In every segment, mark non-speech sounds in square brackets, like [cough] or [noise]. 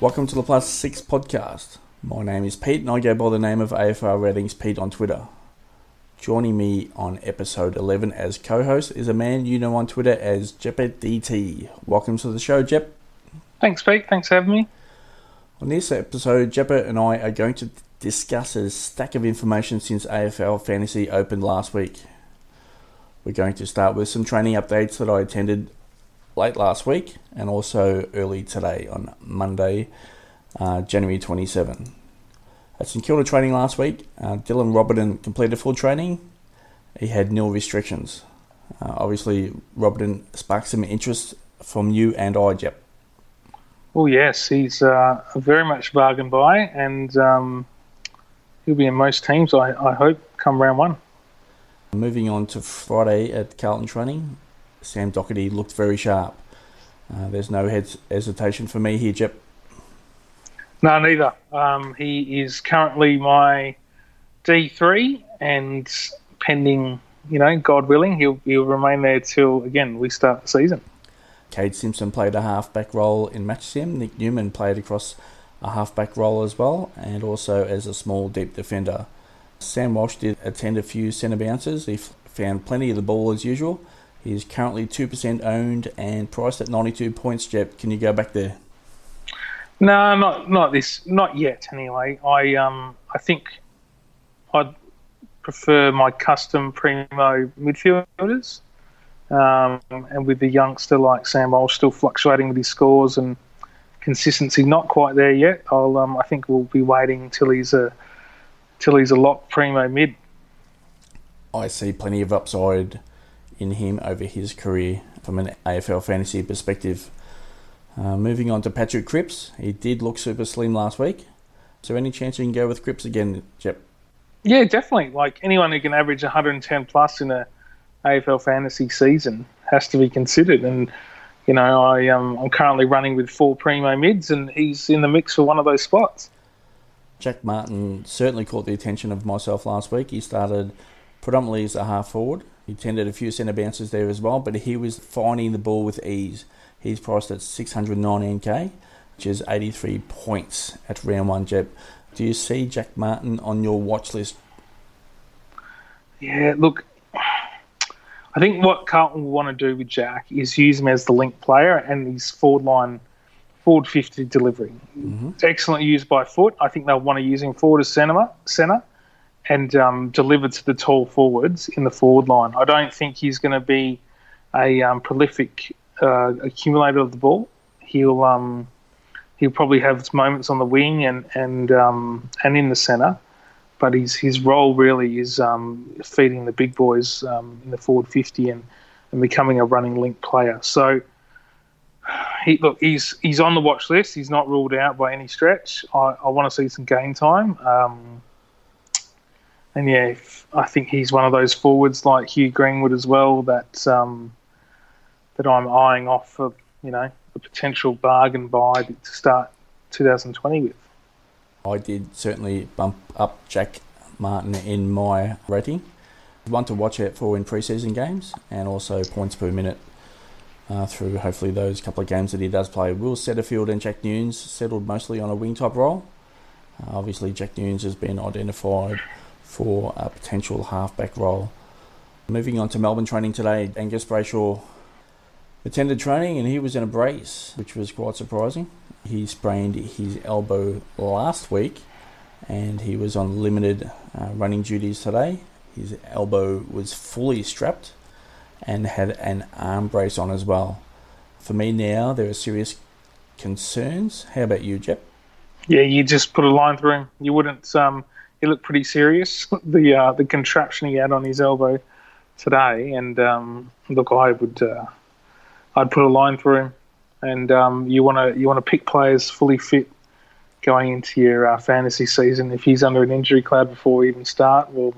Welcome to the Plus Six podcast. My name is Pete, and I go by the name of AFR Ratings Pete on Twitter. Joining me on episode 11 as co host is a man you know on Twitter as JepetDT. Welcome to the show, Jep. Thanks, Pete. Thanks for having me. On this episode, Jepet and I are going to discuss a stack of information since AFL Fantasy opened last week. We're going to start with some training updates that I attended late last week and also early today on Monday, uh, January 27. At St Kilda training last week, uh, Dylan Roberton completed full training. He had nil restrictions. Uh, obviously, Roberton sparked some interest from you and I, Jep. Well, yes, he's uh, very much bargain buy, and um, he'll be in most teams, I, I hope, come round one. Moving on to Friday at Carlton training, Sam Docherty looked very sharp. Uh, there's no hes- hesitation for me here, Jep. No, neither. Um, he is currently my D3, and pending, you know, God willing, he'll, he'll remain there till, again, we start the season. Kade Simpson played a halfback role in match sim. Nic Newman played across a halfback role as well, and also as a small deep defender. Sam Walsh did attend a few centre bounces. He f- found plenty of the ball as usual. He's currently 2% owned and priced at 92 points, Jep. Can you go back there? No, not not this, not yet. Anyway, I um I think I'd prefer my custom primo midfielders, um, and with the youngster like Sam Walsh still fluctuating with his scores and consistency not quite there yet. I'll um I think we'll be waiting till he's a till he's a lock primo mid. I see plenty of upside in him over his career from an AFL fantasy perspective. Uh, moving on to Patrick Cripps, he did look super slim last week. So any chance you can go with Cripps again, Jep? Yeah, definitely. Like anyone who can average 110 plus in a AFL fantasy season has to be considered. And you know, I um, I'm currently running with four primo mids, and he's in the mix for one of those spots. Jack Martin certainly caught the attention of myself last week. He started predominantly as a half forward. He tended a few centre bounces there as well, but he was finding the ball with ease. He's priced at 619k, which is 83 points at round one, Jep. Do you see Jack Martin on your watch list? Yeah, look, I think what Carlton will want to do with Jack is use him as the link player and his forward line, forward 50 delivery. Mm-hmm. Excellent use by foot. I think they'll want to use him forward as centre, centre and um, deliver to the tall forwards in the forward line. I don't think he's going to be a um, prolific uh, accumulator of the ball. He'll um, he'll probably have moments on the wing and and um, and in the centre, but his his role really is um, feeding the big boys um, in the forward fifty and, and becoming a running link player. So. He, look, he's he's on the watch list. He's not ruled out by any stretch. I, I want to see some game time. Um, and yeah, I think he's one of those forwards like Hugh Greenwood as well that um, that I'm eyeing off for you know a potential bargain buy to start 2020 with. I did certainly bump up Jack Martin in my rating. One to watch out for in preseason games and also points per minute uh, through hopefully those couple of games that he does play. Will Setterfield and Jack Newnes settled mostly on a wing top role. Uh, obviously, Jack Newnes has been identified for a potential halfback role. Moving on to Melbourne training today, Angus Brayshaw attended training and he was in a brace, which was quite surprising. He sprained his elbow last week and he was on limited uh, running duties today. His elbow was fully strapped and had an arm brace on as well. For me now, there are serious concerns. How about you, Jep? Yeah, you just put a line through him. You wouldn't. Um, he looked pretty serious. [laughs] the uh, the contraption he had on his elbow today, and um, look, I would uh, I'd put a line through him. And um, you want to you want to pick players fully fit going into your uh, fantasy season. If he's under an injury cloud before we even start, well,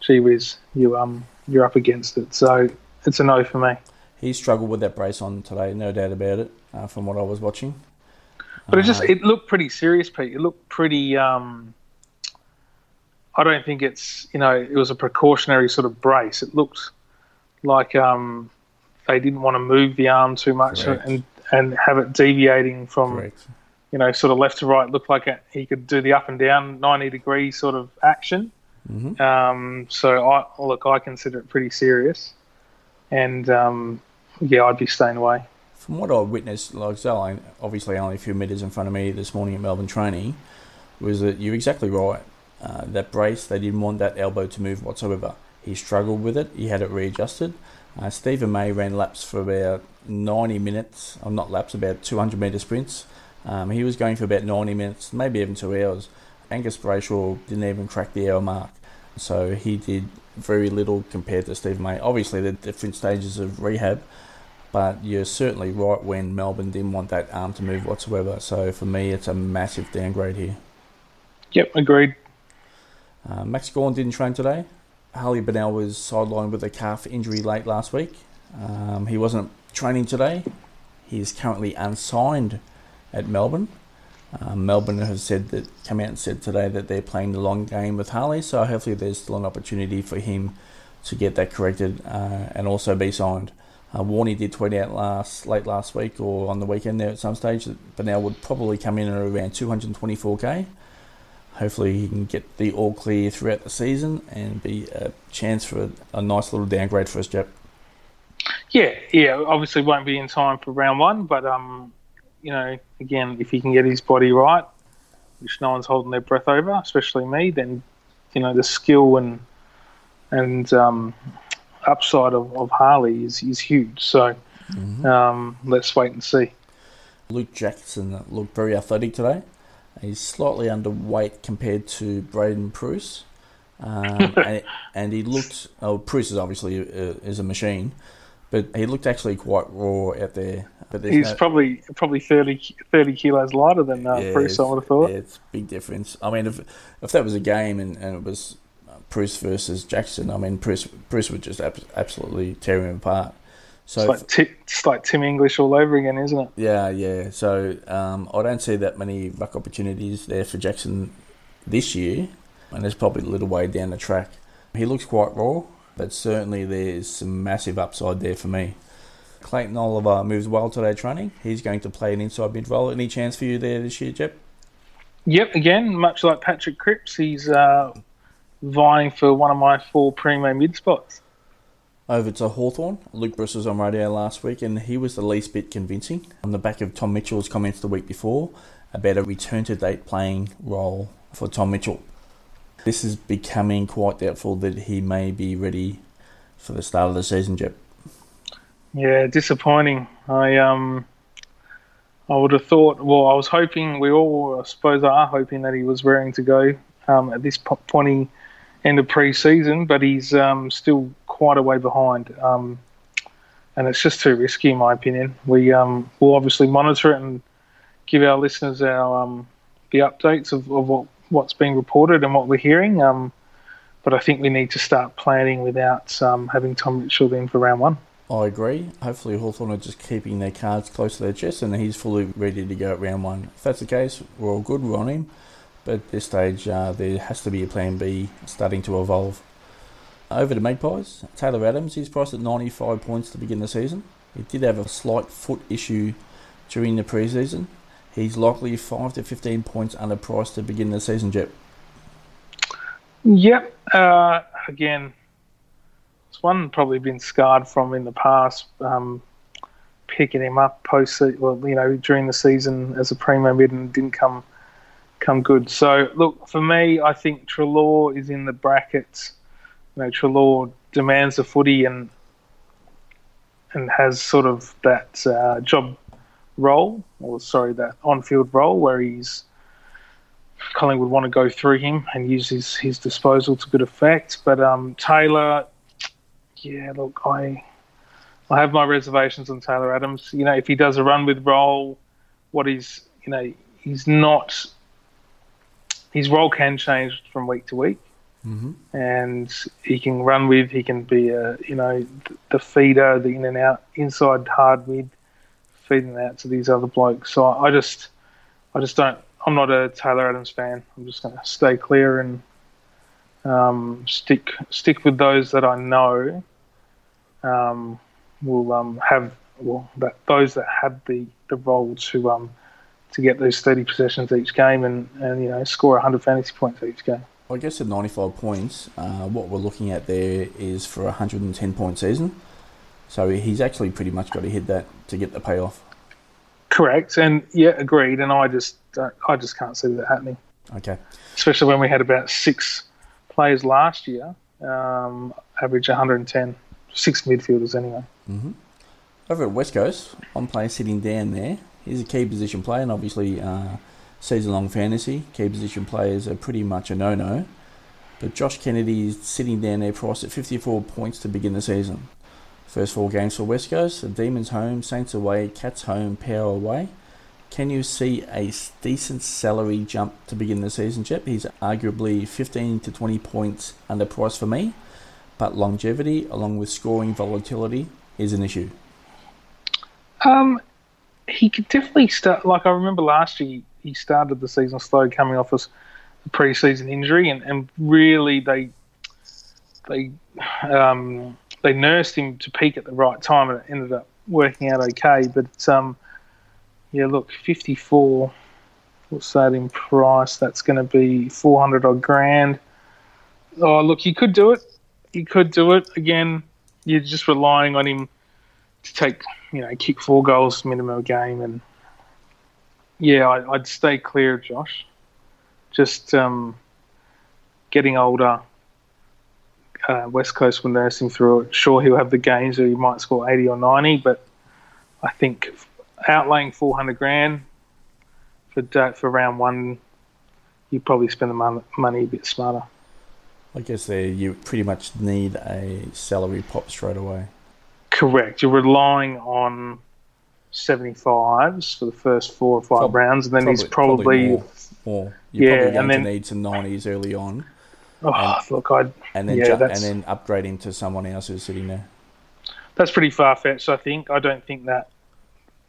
gee whiz, you um you're up against it. So it's a no for me. He struggled with that brace on today, no doubt about it. Uh, from what I was watching, but it just it looked pretty serious, Pete. It looked pretty. Um, I don't think it's you know it was a precautionary sort of brace. It looked like um, they didn't want to move the arm too much Correct. and and have it deviating from correct. you know, sort of left to right, looked like he could do the up and down 90 degree sort of action. Mm-hmm. Um, so I look, I consider it pretty serious, and um, yeah, I'd be staying away. From what I witnessed, like so, obviously only a few metres in front of me this morning at Melbourne training, was that you're exactly right. Uh, that brace, they didn't want that elbow to move whatsoever. He struggled with it. He had it readjusted. Uh, Steven May ran laps for about 90 minutes. I'm not laps, about 200 metre sprints. Um, he was going for about 90 minutes, maybe even two hours. Angus Brayshaw didn't even crack the hour mark. So he did very little compared to Steven May. Obviously, they're different stages of rehab, but you're certainly right when Melbourne didn't want that arm to move whatsoever. So for me, it's a massive downgrade here. Yep, agreed. Uh, Max Gawn didn't train today. Harley Bennell was sidelined with a calf injury late last week. Um, he wasn't training today. He is currently unsigned at Melbourne. Um, Melbourne has said that come out and said today that they're playing the long game with Harley, so hopefully there's still an opportunity for him to get that corrected uh, and also be signed. Uh, Warney did tweet out last late last week or on the weekend there at some stage that Bennell would probably come in at around 224k. Hopefully he can get the all clear throughout the season and be a chance for a, a nice little downgrade for us, Jep. Yeah, yeah. Obviously won't be in time for round one, but um, you know, again, if he can get his body right, which no one's holding their breath over, especially me, then you know the skill and and um, upside of, of Harley is, is huge. So mm-hmm. um, let's wait and see. Luke Jackson looked very athletic today. He's slightly underweight compared to Braden Preuss. Um, [laughs] and, and, he looked. Oh, Preuss is obviously a, is a machine, but he looked actually quite raw out there but he's no, probably probably 30, 30 kilos lighter than uh, yeah, Preuss. I would have thought. Yeah, it's a big difference. I mean, if if that was a game and, and it was uh, Preuss versus Jackson, I mean, Preuss Preuss would just ab- absolutely tear him apart. So it's like, t- it's like Tim English all over again, isn't it? Yeah, yeah. So um, I don't see that many ruck opportunities there for Jackson this year, and there's probably a little way down the track. He looks quite raw, but certainly there's some massive upside there for me. Clayton Oliver moves well today training. He's going to play an inside mid role. Any chance for you there this year, Jep? Yep, again, much like Patrick Cripps, he's uh, vying for one of my four primo mid spots. Over to Hawthorn. Luke Breust was on radio last week and he was the least bit convincing on the back of Tom Mitchell's comments the week before about a return to date playing role for Tom Mitchell. This is becoming quite doubtful that he may be ready for the start of the season, Jep. Yeah, disappointing. I um, I would have thought. Well, I was hoping. We all, I suppose, are hoping that he was raring to go um, at this pointy end of pre-season, but he's um, still quite a way behind. Um, and it's just too risky, in my opinion. We um, will obviously monitor it and give our listeners our um, the updates of, of what what's being reported and what we're hearing. Um, but I think we need to start planning without um, having Tom Mitchell in for round one. I agree. Hopefully, Hawthorn are just keeping their cards close to their chest and he's fully ready to go at round one. If that's the case, we're all good, we're on him. But at this stage, uh, there has to be a plan B starting to evolve. Over to Magpies, Taylor Adams, he's priced at 95 points to begin the season. He did have a slight foot issue during the preseason. He's likely 5 to 15 points underpriced to begin the season, Jep. Yep. Uh, again, it's one probably been scarred from in the past, um, picking him up post, well, you know, during the season as a primo mid and didn't come come good. So look, for me, I think Treloar is in the brackets. You know, Treloar demands the footy and and has sort of that uh, job role, or sorry, that on-field role where he's Collingwood want to go through him and use his, his disposal to good effect. But um, Taylor yeah, look, I I have my reservations on Taylor Adams. You know, if he does a run with role, what he's you know he's not his role can change from week to week, mm-hmm. and he can run with. He can be a you know the feeder, the in and out inside hard mid, feeding out to these other blokes. So I just I just don't. I'm not a Taylor Adams fan. I'm just going to stay clear and um, stick stick with those that I know um, will um, have well that those that have the, the role to um, to get those 30 possessions each game and, and you know score 100 fantasy points each game. I guess at 95 points, uh, what we're looking at there is for a 110 point season. So he's actually pretty much got to hit that to get the payoff. Correct, and yeah, agreed. And I just I just can't see that happening. Okay. Especially when we had about six players last year, um, average 110, six midfielders anyway. Mm-hmm. Over at West Coast, one player sitting down there. He's a key position player, and obviously uh, season-long fantasy key position players are pretty much a no-no. But Josh Kennedy is sitting down there, priced at 54 points to begin the season. First four games for West Coast: the Demons home, Saints away, Cats home, Power away. Can you see a decent salary jump to begin the season, Jep? He's arguably 15 to 20 points under price for me, but longevity along with scoring volatility is an issue. Um, he could definitely start. Like I remember last year, he started the season slow, coming off a pre-season injury, and, and really they they um, they nursed him to peak at the right time, and it ended up working out okay. But um, yeah, look, 54. What's that in price? That's going to be 400 odd grand. Oh, look, you could do it. You could do it. Again, you're just relying on him to take, you know, kick four goals minimum a game. And yeah, I, would stay clear Josh. Just um, getting older. Uh, West Coast will nurse him through it. Sure, he'll have the games where he might score 80 or 90, but I think outlaying 400 grand for for round one, you probably spend the money a bit smarter. I guess there you pretty much need a salary pop straight away. Correct. You're relying on 75s for the first four or five rounds, and then probably, he's probably, probably more, more. You're yeah, probably going and then, to need some 90s early on. Oh, and, look, I and then yeah, ju- and then upgrading to someone else who's sitting there. That's pretty far fetched. I think. I don't think that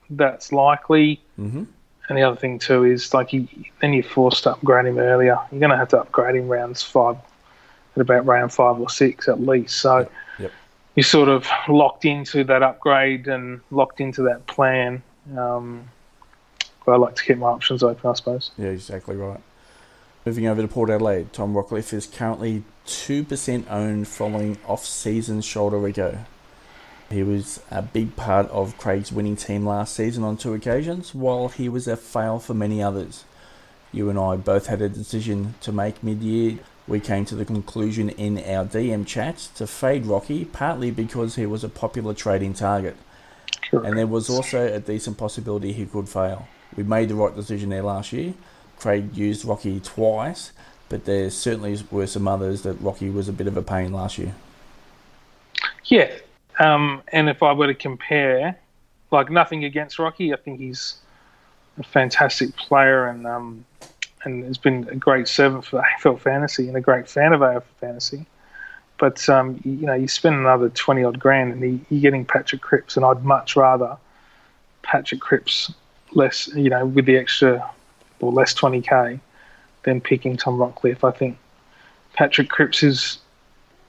that's likely. Mm-hmm. And the other thing too is like you, then you're forced to upgrade him earlier. You're going to have to upgrade him rounds five, at about round five or six at least. So yep. Yep. You're sort of locked into that upgrade and locked into that plan. Um, but I like to keep my options open, I suppose. Yeah, exactly right. Moving over to Port Adelaide, Tom Rockliff is currently 2% owned following off season shoulder rigor. He was a big part of Craig's winning team last season on two occasions, while he was a fail for many others. You and I both had a decision to make mid year. We came to the conclusion in our DM chats to fade Rocky, partly because he was a popular trading target. And there was also a decent possibility he could fail. We made the right decision there last year. Craig used Rocky twice, but there certainly were some others that Rocky was a bit of a pain last year. Yeah, um, and if I were to compare, like nothing against Rocky, I think he's a fantastic player and um, and has been a great servant for [laughs] AFL fantasy and a great fan of AFL fantasy. But um, you, know, you spend another twenty odd grand and you're getting Patrick Cripps, and I'd much rather Patrick Cripps less, you know, with the extra or less twenty k than picking Tom Rockliff. I think Patrick Cripps is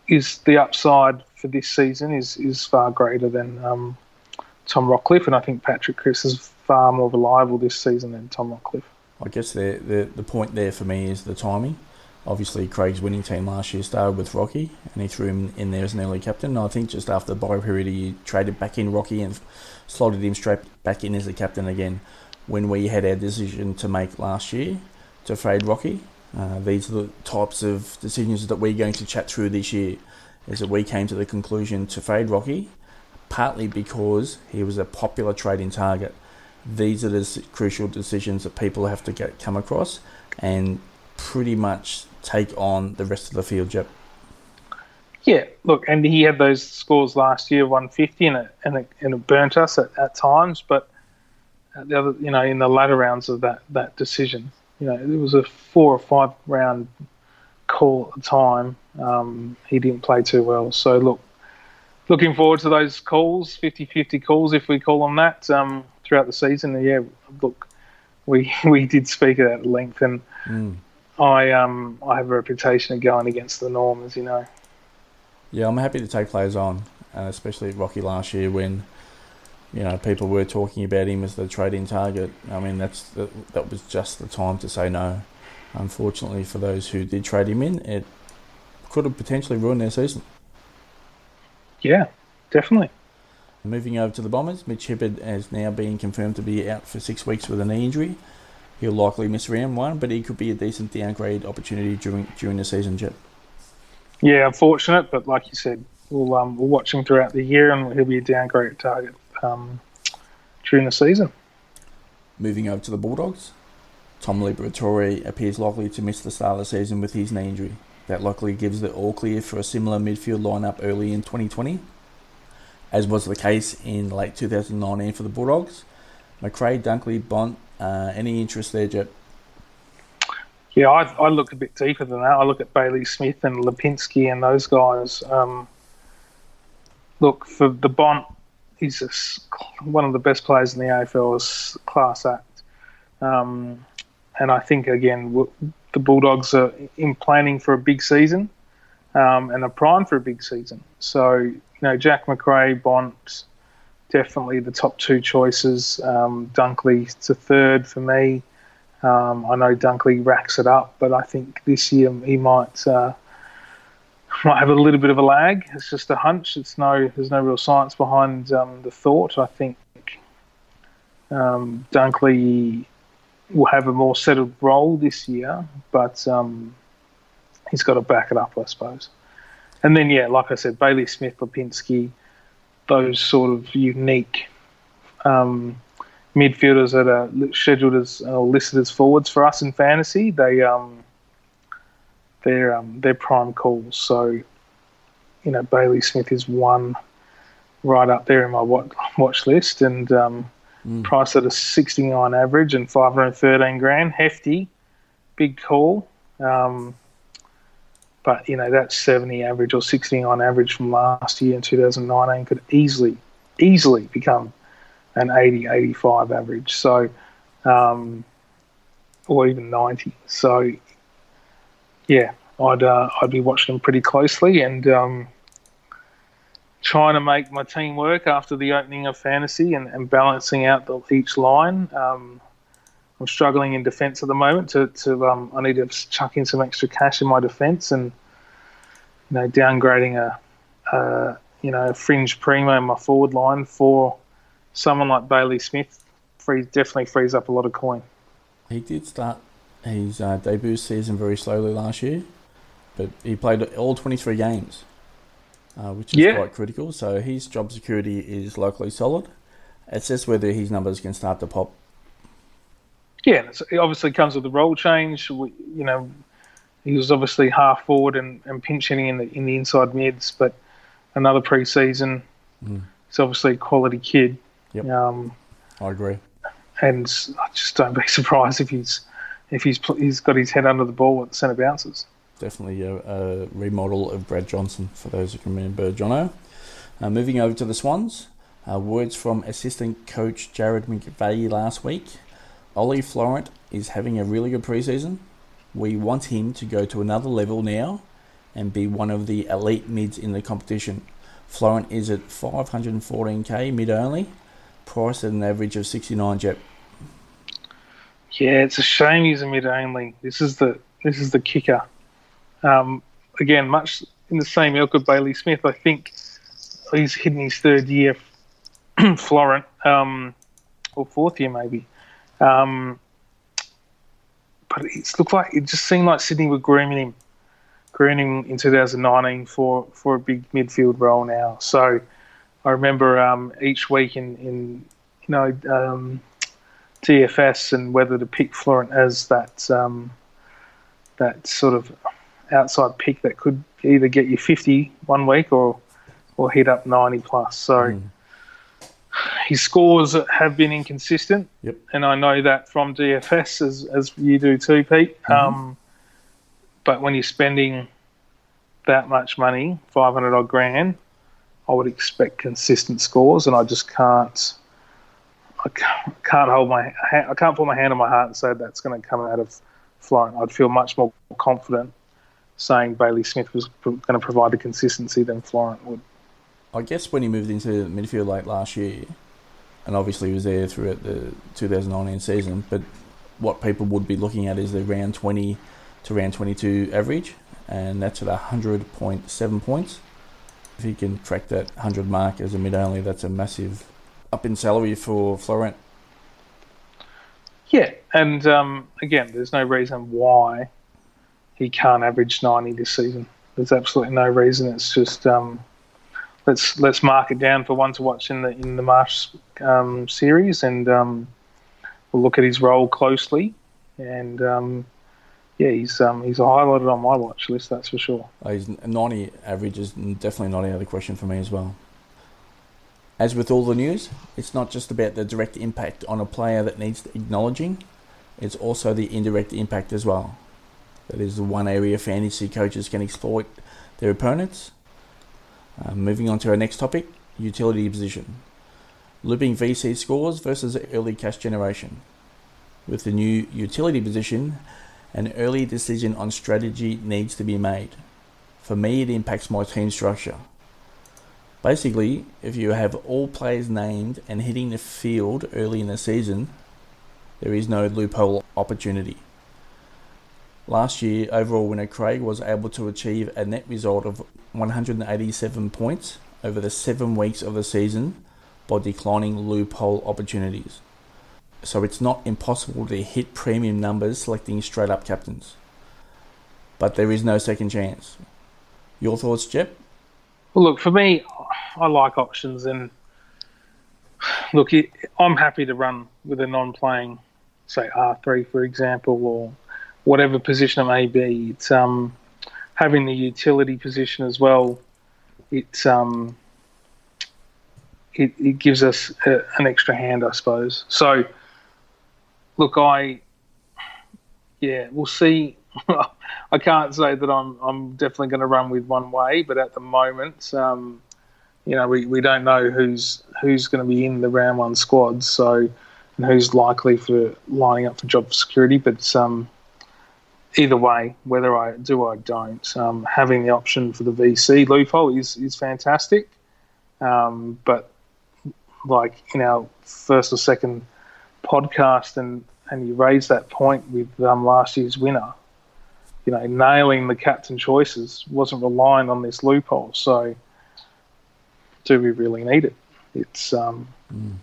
is the upside for this season is is far greater than um, Tom Rockliff, and I think Patrick Cripps is far more reliable this season than Tom Rockliff. I guess the, the the point there for me is the timing. Obviously, Craig's winning team last year started with Rocky, and he threw him in there as an early captain. I think just after the bye period, he traded back in Rocky and slotted him straight back in as a captain again. When we had our decision to make last year to fade Rocky, uh, these are the types of decisions that we're going to chat through this year is that we came to the conclusion to fade Rocky, partly because he was a popular trading target. These are the crucial decisions that people have to get come across and pretty much take on the rest of the field, Jep. Yeah, look, and he had those scores last year, 150, and it and it, and it burnt us at, at times. But at the other, you know, in the latter rounds of that that decision, you know, it was a four or five round call at the time, um, he didn't play too well. So look, looking forward to those calls, 50-50 calls, if we call them that, um, throughout the season. And yeah, look, we [laughs] we did speak at length, and mm. I um I have a reputation of going against the norm, as you know. Yeah, I'm happy to take players on, uh, especially Rocky last year when you know, people were talking about him as the trading target. I mean, that's that, that was just the time to say no. Unfortunately, for those who did trade him in, it could have potentially ruined their season. Yeah, definitely. Moving over to the Bombers, Mitch Hibberd has now been confirmed to be out for six weeks with a knee injury. He'll likely miss round one, but he could be a decent downgrade opportunity during during the season, Jep. Yeah, unfortunate, but like you said, we'll um, we'll watch him throughout the year, and he'll be a downgrade target um, during the season. Moving over to the Bulldogs, Tom Liberatore appears likely to miss the start of the season with his knee injury. That likely gives the all clear for a similar midfield lineup early in 2020, as was the case in late 2019 for the Bulldogs. Macrae, Dunkley, Bont, uh, any interest there, Jep? Yeah, I, I, look a bit deeper than that. I look at Bailey Smith and Lipinski and those guys. Um, look, for the Bont, he's a, one of the best players in the AFL's class act. Um, and I think, again, the Bulldogs are in planning for a big season um, and are primed for a big season. So, you know, Jack Macrae, Bont, definitely the top two choices. Um, Dunkley to third for me. Um, I know Dunkley racks it up, but I think this year he might uh, [laughs] might have a little bit of a lag. It's just a hunch. It's no there's no real science behind um, the thought. I think um, Dunkley will have a more settled role this year, but um, he's got to back it up, I suppose. And then, yeah, like I said, Bailey Smith, Lipinski, those sort of unique um, midfielders that are scheduled as or listed as forwards for us in fantasy, they um, they're um, they're prime calls. So, you know, Bailey Smith is one right up there in my watch, watch list, and um, Mm. Price at a 69 average and 513 grand. Hefty, big call. Um, but, you know, that 70 average or 60 on average from last year in 2019 could easily, easily become an 80, 85 average. So, um, or even 90. So, yeah, I'd uh, I'd be watching them pretty closely and um, trying to make my team work after the opening of fantasy and, and balancing out the, each line. Um, I'm struggling in defence at the moment. To, to um, I need to chuck in some extra cash in my defence and you know downgrading a, a you know a fringe primo in my forward line for someone like Bailey Smith frees definitely frees up a lot of coin. He did start his uh, debut season very slowly last year, but he played all 23 games uh, which is yeah. quite critical. So his job security is locally solid. It's just whether his numbers can start to pop. Yeah, it obviously comes with the role change. We, you know, he was obviously half forward and, and pinch hitting in the in the inside mids, but another preseason. Mm. He's obviously a quality kid. Yep. Um, I agree. And I just don't be [laughs] surprised if he's if he's he's got his head under the ball at the centre bounces definitely a, a, remodel of Brad Johnson for those who can remember Jono. Uh, moving over to the Swans, uh, words from assistant coach Jarrad McVeigh last week. Ollie Florent is having a really good preseason. We want him to go to another level now and be one of the elite mids in the competition. Florent is at 514k mid only, priced at an average of 69 Jep. Yeah, it's a shame he's a mid only. This is the this is the kicker. Um, again, much in the same ilk of Bailey Smith, I think he's hitting his third year, [clears throat] Florent, um, or fourth year maybe. Um, but it's looked like it just seemed like Sydney were grooming him, grooming him in 2019 for, for a big midfield role now. So I remember um, each week in, in you know um, DFS and whether to pick Florent as that um, that sort of outside pick that could either get you 50 one week or or hit up 90 plus. So mm. His scores have been inconsistent, yep. and I know that from DFS as as you do too, Pete. Mm-hmm. Um, but when you're spending that much money, 500 odd grand, I would expect consistent scores, and I just can't. I can't hold my I can't put my hand on my heart and say that's going to come out of Florent. I'd feel much more confident saying Bailey Smith was going to provide the consistency than Florent would. I guess when he moved into midfield late last year, and obviously was there throughout the 2019 season. But what people would be looking at is the round 20 to round 22 average, and that's at 100.7 points. If he can track that 100 mark as a mid only, that's a massive up in salary for Florent. Yeah, and um, again, there's no reason why he can't average 90 this season. There's absolutely no reason. It's just um, let's let's mark it down for one to watch in the in the Marsh um, series, and um, we'll look at his role closely. And um, yeah, he's um, he's highlighted on my watch list. That's for sure. Oh, he's 90 average is definitely not out of the question for me as well. As with all the news, it's not just about the direct impact on a player that needs acknowledging, it's also the indirect impact as well. That is the one area fantasy coaches can exploit their opponents. Uh, moving on to our next topic utility position. Looping VC scores versus early cash generation. With the new utility position, an early decision on strategy needs to be made. For me, it impacts my team structure. Basically, if you have all players named and hitting the field early in the season, there is no loophole opportunity. Last year, overall winner Craig was able to achieve a net result of 187 points over the seven weeks of the season by declining loophole opportunities. So it's not impossible to hit premium numbers selecting straight up captains. But there is no second chance. Your thoughts, Jep? Well, look, for me, I like options, and look, I'm happy to run with a non-playing, say R3 for example, or whatever position it may be. It's um, having the utility position as well. It's um, it, it gives us a, an extra hand, I suppose. So, look, I yeah, we'll see. [laughs] I can't say that I'm I'm definitely going to run with one way, but at the moment, um, you know, we, we don't know who's who's going to be in the round one squad, so and who's likely for lining up for job security. But um, either way, whether I do or I don't, um, having the option for the VC loophole is is fantastic. Um, but like in our first or second podcast, and and you raised that point with um, last year's winner. You know, nailing the captain choices wasn't relying on this loophole, so do we really need it? It's um, mm.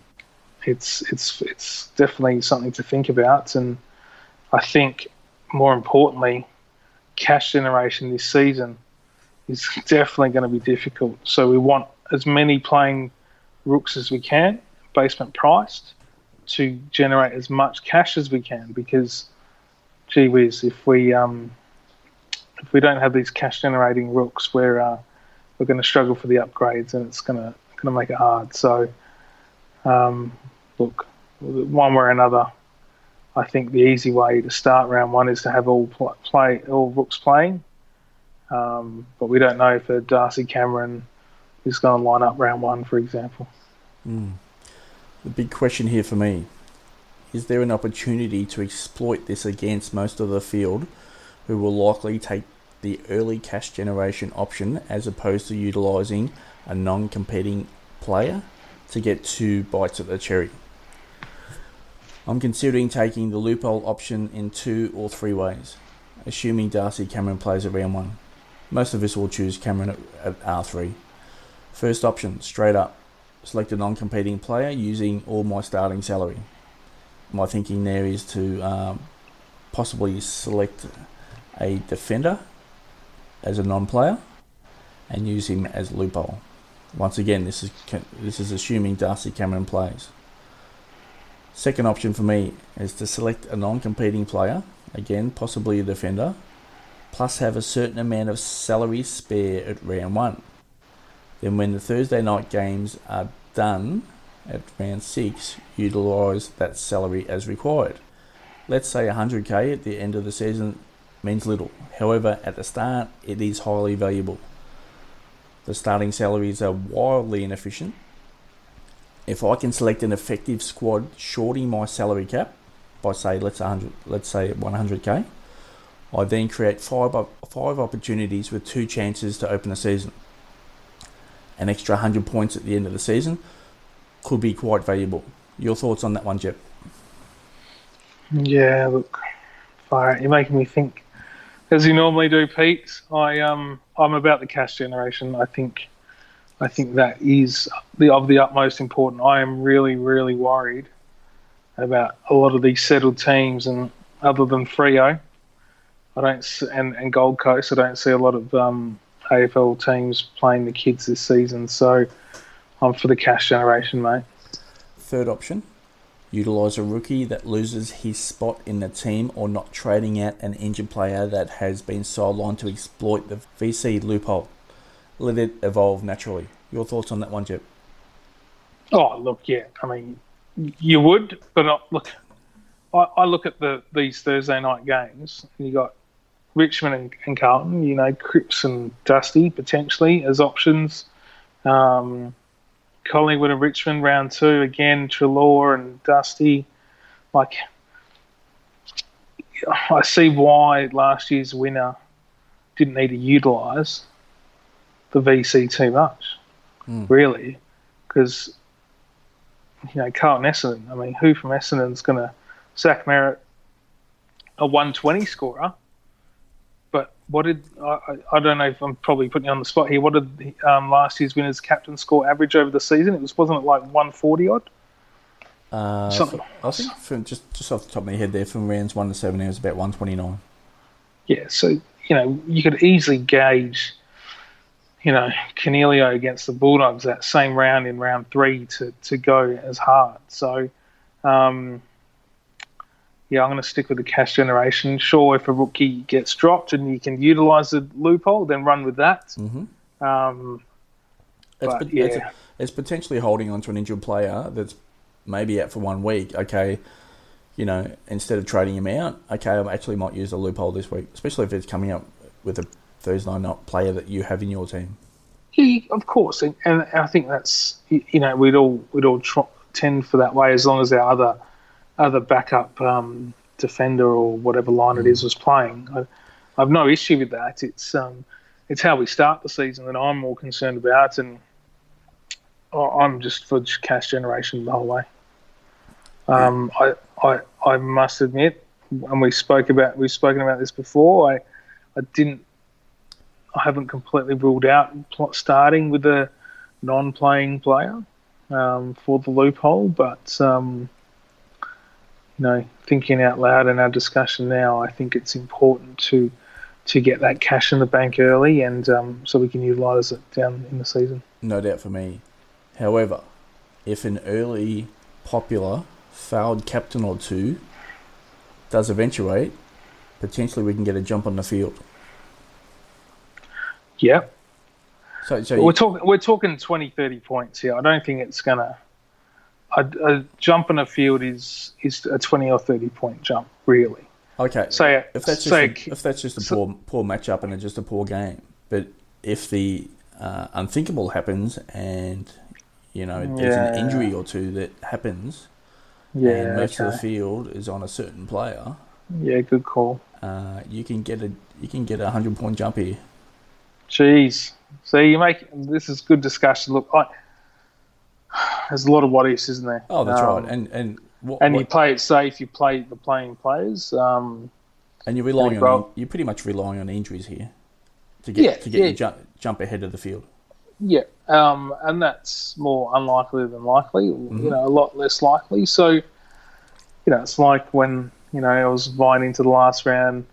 it's it's it's definitely something to think about, and I think more importantly, cash generation this season is [laughs] definitely going to be difficult. So we want as many playing rooks as we can, basement priced, to generate as much cash as we can. Because, gee whiz, if we um, if we don't have these cash generating rooks, we're uh, we're going to struggle for the upgrades, and it's going to going to make it hard. So, um, look, one way or another, I think the easy way to start round one is to have all play all rooks playing. Um, but we don't know for Darcy Cameron is going to line up round one, for example. Mm. The big question here for me is there an opportunity to exploit this against most of the field who will likely take the early cash generation option as opposed to utilising a non competing player to get two bites at the cherry. I'm considering taking the loophole option in two or three ways, assuming Darcy Cameron plays at round one. Most of us will choose Cameron at, at R3. First option, straight up, select a non competing player using all my starting salary. My thinking there is to um, possibly select a defender as a non-player and use him as loophole. Once again, this is this is assuming Darcy Cameron plays. Second option for me is to select a non-competing player, again possibly a defender, plus have a certain amount of salary spare at round one. Then when the Thursday night games are done at round six, utilise that salary as required. Let's say 100k at the end of the season means little. However, at the start, it is highly valuable. The starting salaries are wildly inefficient. If I can select an effective squad shorting my salary cap by say let's 100, let's say 100k, I then create five five opportunities with two chances to open the season. An extra 100 points at the end of the season. could be quite valuable. Your thoughts on that one, Jep? Yeah, look, fire, you're making me think. As you normally do, Pete. I um, I'm about the cash generation. I think, I think that is the of the utmost important. I am really, really worried about a lot of these settled teams, and other than Freo, I don't and and Gold Coast, I don't see a lot of um, AFL teams playing the kids this season. So, I'm for the cash generation, mate. Third option, utilise a rookie that loses his spot in the team or not trading out an injured player that has been sidelined to exploit the VC loophole. Let it evolve naturally. Your thoughts on that one, Jep? Oh, look, yeah. I mean, you would, but not, look, I, I look at the these Thursday night games, and you got Richmond and, and Carlton, you know, Cripps and Dusty potentially as options. Um, Collingwood and Richmond round two again, Treloar and Dusty. Like, I see why last year's winner didn't need to utilise the VC too much, Mm. really, because you know Carlton Essendon. I mean, who from Essendon's going to Zach Merrett, a 120 scorer? What did I, I- don't know if I'm probably putting you on the spot here. What did um, last year's winners captain score average over the season? It was wasn't it like 140 odd? Uh, Something. I think from just just off the top of my head there, from rounds one to seven, it was about one twenty nine. Yeah, so you know you could easily gauge, you know, Cornelio against the Bulldogs that same round in round three to to go as hard. So, um, yeah, I'm going to stick with the cash generation. Sure, if a rookie gets dropped and you can utilise the loophole, then run with that. Mm-hmm. Um, It's, But, yeah. it's, it's potentially holding on to an injured player that's maybe out for one week. Okay, you know, instead of trading him out, okay, I actually might use a loophole this week, especially if it's coming up with a Thursday night player that you have in your team. Yeah, of course, and, and I think that's you know we'd all we'd all tr- tend for that way as long as our other other backup um, defender or whatever line it is was playing. I, I've no issue with that. It's um, it's how we start the season that I'm more concerned about, and I- I'm just for cash generation the whole way. Um, I, I I must admit, and we spoke about we've spoken about this before. I I didn't I haven't completely ruled out starting with a non-playing player um, for the loophole, but um, you know, thinking out loud in our discussion now, I think it's important to to get that cash in the bank early, and um, so we can utilise it down in the season. No doubt for me. However, if an early popular failed captain or two does eventuate, potentially we can get a jump on the field. Yeah, So, so But we're talking we're talking 20, 30 points here. I don't think it's gonna. A, a jump in a field is is a twenty or thirty point jump, really. okay. Say if that's just say a, if that's just a so- poor poor matchup and it's just a poor game, but if the uh, unthinkable happens and you know there's an injury or two that happens yeah, and most of the field is on a certain player, yeah, good call. uh, you can get a you can get a hundred point jump here. Jeez. So you make this is good discussion. Look, I, there's a lot of what ifs, isn't there? Oh, that's Um, right. And and what, and what- you play it safe. You play the playing players. Um, and you're relying on you're pretty much relying on injuries here to get Yeah, to get yeah. you jump jump ahead of the field. yeah, um, and that's more unlikely than likely. Mm-hmm. You know, a lot less likely. So, you know, it's like when you know I was vying into the last round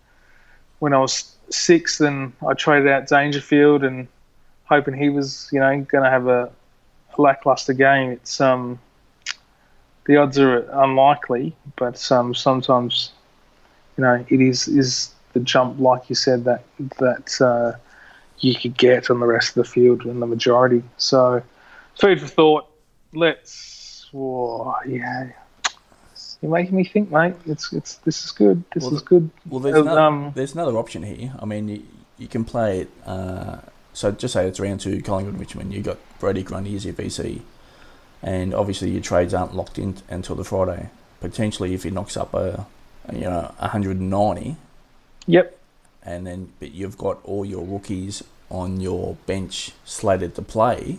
when I was sixth, and I traded out Dangerfield and hoping he was, you know, going to have a lackluster game. It's um, the odds are unlikely, but um, sometimes, you know, it is is the jump, like you said, that that uh, you could get on the rest of the field in the majority. So, food for thought. Let's, oh, yeah. You're making me think, mate. It's it's this is good. This Well, is good. Well, there's, another, um, there's another option here. I mean, you, you can play it. Uh, so just say it's round two, Collingwood, Richmond. You've got Brodie Grundy as your VC, and obviously your trades aren't locked in until the Friday. Potentially, if he knocks up a, a, you know 190, Yep. and then but you've got all your rookies on your bench slated to play.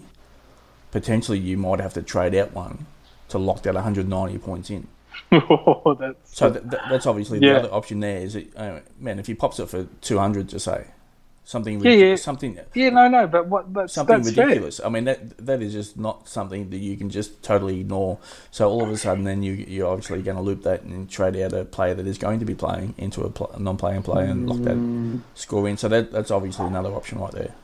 potentially you might have to trade out one to lock that 190 points in. Oh, [laughs] that's So th- th- that's obviously Yeah. the other option there. Is it, uh, man, if he pops it for 200 to say something, Yeah, yeah. something, yeah, no, no, but what that's something fair. ridiculous. I mean, that that is just not something that you can just totally ignore. So all of a sudden, then you you're obviously going to loop that and trade out a player that is going to be playing into a, pl- non-playing player and lock that Mm, score in. So that that's obviously another option right there.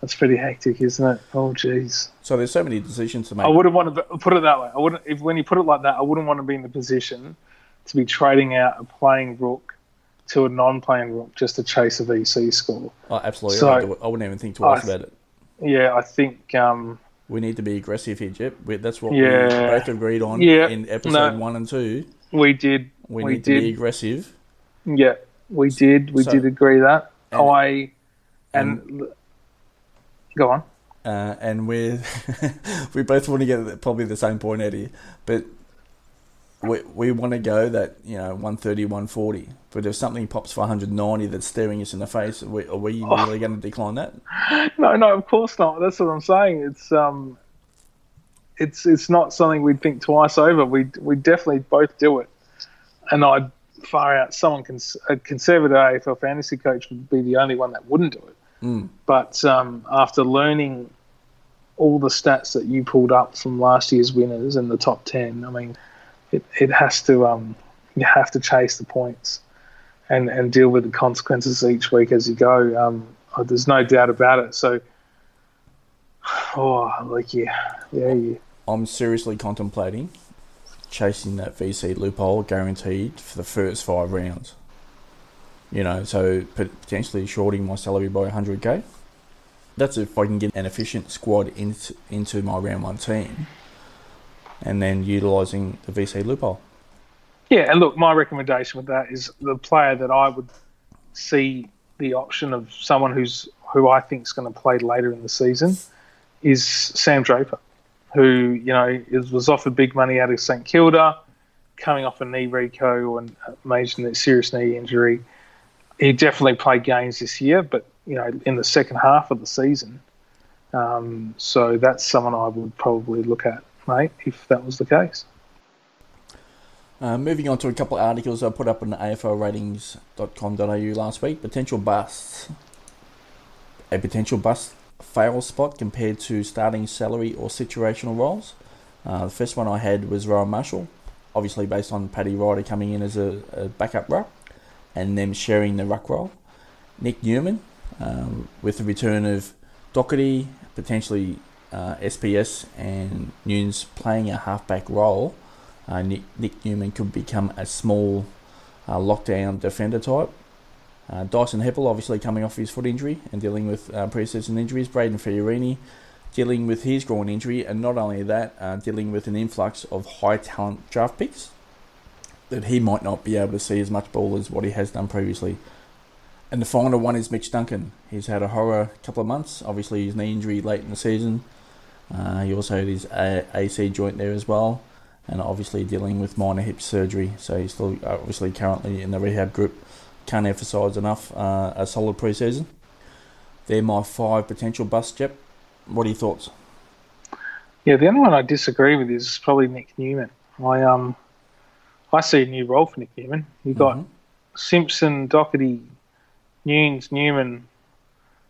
that's pretty hectic, isn't it? Oh, jeez. So there's so many decisions to make. I wouldn't want to put it that way. I wouldn't if when you put it like that, I wouldn't want to be in the position to be trading out a playing rook to a non-playing rook just to chase a VC score. Oh, absolutely, So- I, wouldn't do it. I wouldn't even think twice I- about it. Yeah, I think um, We need to be aggressive here. We, that's what Yeah. we both agreed on Yeah. in episode No. one and two. we did. We, We need to be did. aggressive. Yeah, we did. We So- did agree that. and- I and, go on. uh, and we [laughs] we both want to get probably the same point, Eddie. But we we want to go that you know 130, 140. But if something pops for 190 that's staring us in the face, are we, are we Oh. really going to decline that? [laughs] No, no, of course not. That's what I'm saying. It's um, it's it's not something we'd think twice over. We we definitely both do it, and I'd far out. Someone cons- a conservative AFL fantasy coach would be the only one that wouldn't do it. Mm. But um, after learning all the stats that you pulled up from last year's winners and the top ten, I mean, it, it has to um, you have to chase the points and, and deal with the consequences each week as you go. Um, oh, there's no doubt about it. So, [sighs] oh, like yeah, yeah, yeah. I'm seriously contemplating chasing that VC loophole guaranteed for the first five rounds. You know, so potentially shorting my salary by 100k. That's if I can get an efficient squad into, into my round one team and then utilising the VC loophole. Yeah, and look, my recommendation with that is the player that I would see the option of someone who's who I think is going to play later in the season is Sam Draper, who you know is, was offered big money out of St Kilda, coming off a knee reco and a major serious knee injury. He definitely played games this year, but you know in the second half of the season. Um, so that's someone I would probably look at, mate, if that was the case. Uh, moving on to a couple of articles I put up on aflratings.com.au last week. Potential busts. A potential bust fail spot compared to starting salary or situational roles. Uh, the first one I had was Rowan Marshall, obviously based on Paddy Ryder coming in as a, a backup ruck and them sharing the ruck role. Nic Newman, um, with the return of Docherty, potentially uh, SPS and Newnes playing a halfback role uh, Nic, Nic Newman could become a small uh, lockdown defender type. Uh, Dyson Heppell obviously coming off his foot injury and dealing with uh, pre-season injuries. Brayden Fiorini dealing with his groin injury, and not only that, uh, dealing with an influx of high talent draft picks that he might not be able to see as much ball as what he has done previously. And the final one is Mitch Duncan. He's had a horror couple of months. Obviously, his knee injury late in the season. Uh, he also had his A- AC joint there as well and obviously dealing with minor hip surgery. So he's still obviously currently in the rehab group. Can't emphasise enough uh, a solid pre-season. They're my five potential busts, Jep. What are your thoughts? Yeah, the only one I disagree with is probably Nic Newman. I um, I see a new role for Nic Newman. You got Mhm. Simpson, Docherty, Newnes, Newman.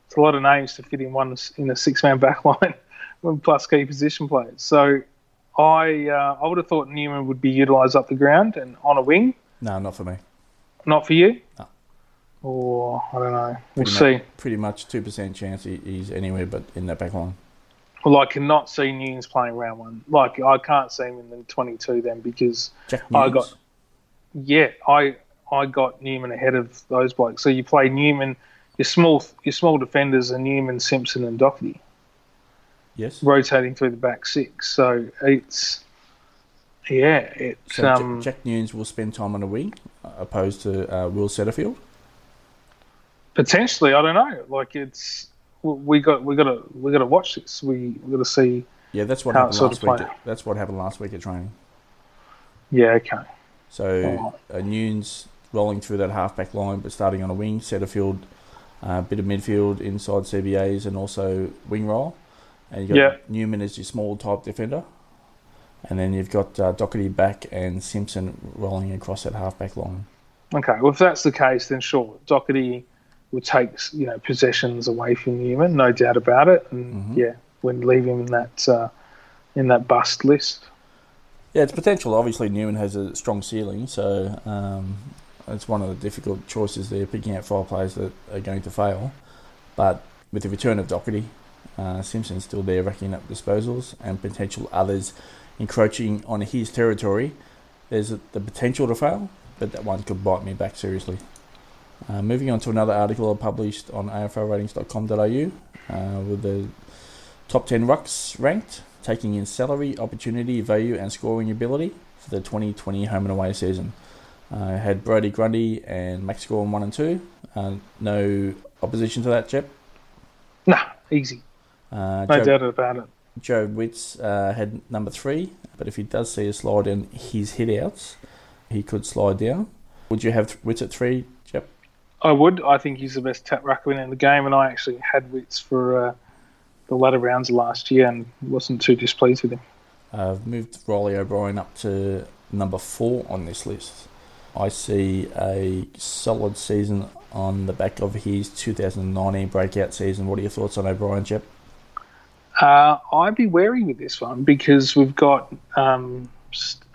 It's a lot of names to fit in one in a six-man back [laughs] line, plus key position players. So, I uh, I would have thought Newman would be utilised up the ground and on a wing. No, not for me. Not for you. No. Or I don't know. We'll Pretty see. much, pretty much two percent chance he's anywhere but in that back line. Well, I cannot see Newnes playing round one. Like I can't see him in the twenty-two then because I got- Yeah, I I got Newman ahead of those blokes. So you play Newman, your small your small defenders are Newman, Simpson, and Docherty yes. rotating through the back six. So it's yeah, it's So um Jack Newnes will spend time on the wing, opposed to uh, Will Setterfield. potentially I don't know. Like it's we got we got to we got to watch this. We we got to see. Yeah, that's what How happened last week. At, that's what happened last week at training. Yeah, okay. So uh, Newnes rolling through that halfback line, but starting on a wing. Setterfield, a uh, bit of midfield inside CBAs, and also wing roll. And you've got Yeah. Newman as your small type defender, and then you've got uh, Docherty back and Simpson rolling across that halfback line. Okay, well, if that's the case, then sure, Docherty will take you know possessions away from Newman, no doubt about it, and Mhm. yeah, when leave him in that uh, in that bust list. Yeah, it's potential. Obviously, Newman has a strong ceiling, so um, it's one of the difficult choices there, picking out five players that are going to fail. But with the return of Docherty, uh, Simpson's still there racking up disposals, and potential others encroaching on his territory. There's the potential to fail, but that one could bite me back seriously. Uh, moving on to another article I published on aflratings.com.au uh, with the top 10 rucks ranked, taking in salary, opportunity, value, and scoring ability for the 2020 home and away season. I had Brodie Grundy and Max Gawn 1 and 2. Uh, no opposition to that, Jep. Nah, easy, Uh, no Joe, doubt about it. Joe Witts uh, had number 3, but if he does see a slide in his hitouts, he could slide down. Would you have Witts at 3, Jep? I would. I think he's the best tap ruckman in the game, and I actually had Witts for uh, the latter rounds of last year and wasn't too displeased with him. I've moved Reilly O'Brien up to number four on this list. I see a solid season on the back of his 2019 breakout season. What are your thoughts on O'Brien, Jep? Uh, I'd be wary with this one because we've got um,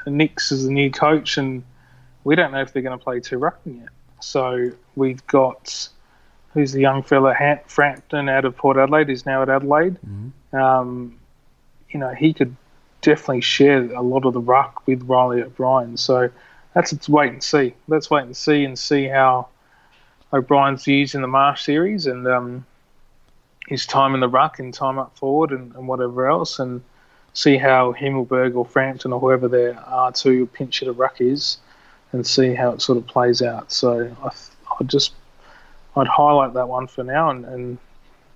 Nicks as the new coach, and we don't know if they're going to play two ruckman yet. So we've got who's the young fella Frampton out of Port Adelaide, who's now at Adelaide. Um, you know, he could definitely share a lot of the ruck with Reilly O'Brien. So that's let's wait and see. Let's wait and see and see how O'Brien's used in the Marsh series and um, his time in the ruck and time up forward and, and whatever else, and see how Himmelberg or Frampton or whoever their R2 pinch hitter ruck is, and see how it sort of plays out. So I, th- I'd just I'd highlight that one for now and, and